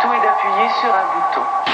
tout est d'appuyer sur un bouton.